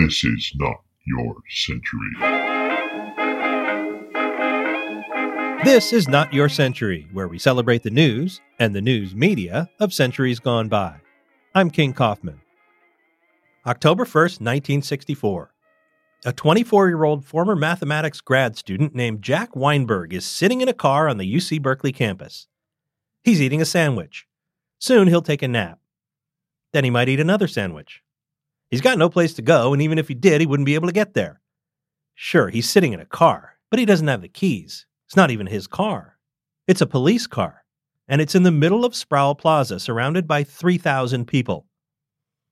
This is not your century. This is Not Your Century, where we celebrate the news and the news media of centuries gone by. I'm King Kaufman. October 1st, 1964. A 24 year old former mathematics grad student named Jack Weinberg is sitting in a car on the UC Berkeley campus. He's eating a sandwich. Soon he'll take a nap. Then he might eat another sandwich. He's got no place to go, and even if he did, he wouldn't be able to get there. Sure, he's sitting in a car, but he doesn't have the keys. It's not even his car. It's a police car, and it's in the middle of Sproul Plaza, surrounded by 3,000 people.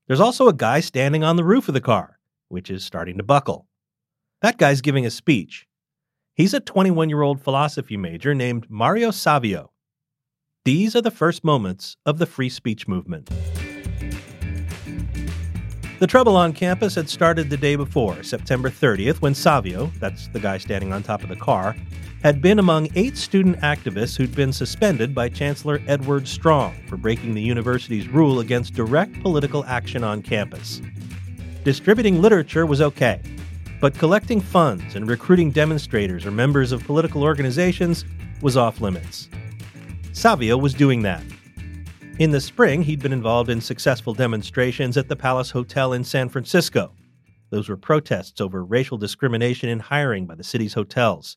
There's also a guy standing on the roof of the car, which is starting to buckle. That guy's giving a speech. He's a 21 year old philosophy major named Mario Savio. These are the first moments of the free speech movement. The trouble on campus had started the day before, September 30th, when Savio, that's the guy standing on top of the car, had been among eight student activists who'd been suspended by Chancellor Edward Strong for breaking the university's rule against direct political action on campus. Distributing literature was okay, but collecting funds and recruiting demonstrators or members of political organizations was off limits. Savio was doing that. In the spring, he'd been involved in successful demonstrations at the Palace Hotel in San Francisco. Those were protests over racial discrimination in hiring by the city's hotels.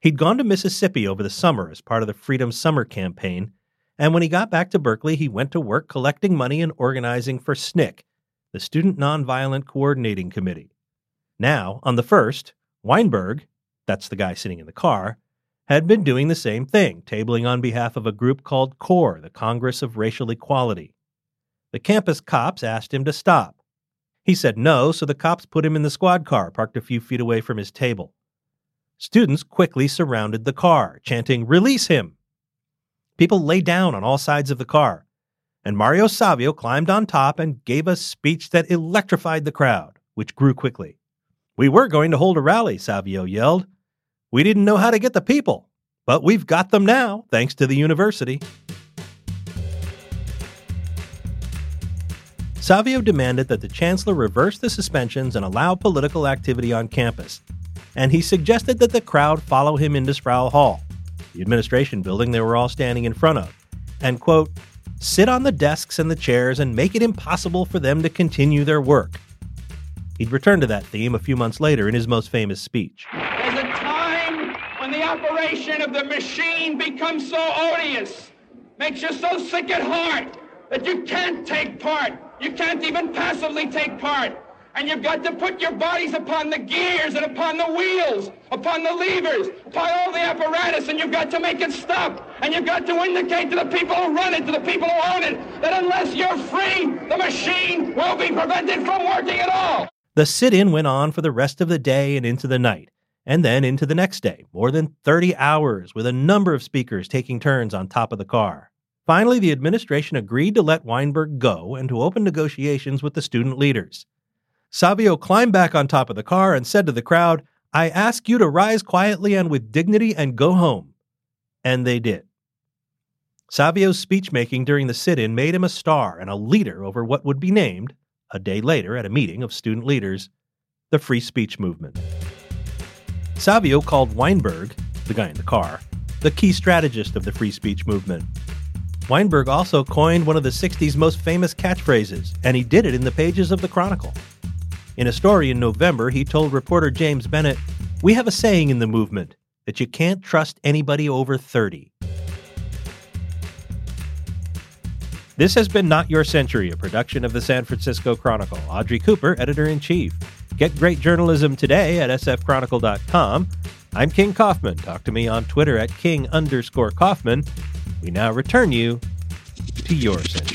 He'd gone to Mississippi over the summer as part of the Freedom Summer campaign, and when he got back to Berkeley, he went to work collecting money and organizing for SNCC, the Student Nonviolent Coordinating Committee. Now, on the first, Weinberg, that's the guy sitting in the car, had been doing the same thing, tabling on behalf of a group called CORE, the Congress of Racial Equality. The campus cops asked him to stop. He said no, so the cops put him in the squad car parked a few feet away from his table. Students quickly surrounded the car, chanting, Release him! People lay down on all sides of the car, and Mario Savio climbed on top and gave a speech that electrified the crowd, which grew quickly. We were going to hold a rally, Savio yelled. We didn't know how to get the people, but we've got them now, thanks to the university. Savio demanded that the chancellor reverse the suspensions and allow political activity on campus, and he suggested that the crowd follow him into Sproul Hall, the administration building they were all standing in front of, and, quote, sit on the desks and the chairs and make it impossible for them to continue their work. He'd return to that theme a few months later in his most famous speech operation of the machine becomes so odious, makes you so sick at heart that you can't take part. You can't even passively take part. And you've got to put your bodies upon the gears and upon the wheels, upon the levers, upon all the apparatus, and you've got to make it stop. And you've got to indicate to the people who run it, to the people who own it, that unless you're free, the machine will be prevented from working at all. The sit in went on for the rest of the day and into the night and then into the next day, more than 30 hours, with a number of speakers taking turns on top of the car. Finally, the administration agreed to let Weinberg go and to open negotiations with the student leaders. Savio climbed back on top of the car and said to the crowd, I ask you to rise quietly and with dignity and go home. And they did. Savio's speechmaking during the sit in made him a star and a leader over what would be named, a day later at a meeting of student leaders, the Free Speech Movement. Savio called Weinberg, the guy in the car, the key strategist of the free speech movement. Weinberg also coined one of the 60s most famous catchphrases, and he did it in the pages of the Chronicle. In a story in November, he told reporter James Bennett, We have a saying in the movement that you can't trust anybody over 30. This has been Not Your Century, a production of the San Francisco Chronicle. Audrey Cooper, editor in chief. Get great journalism today at sfchronicle.com. I'm King Kaufman. Talk to me on Twitter at king underscore Kaufman. We now return you to your century.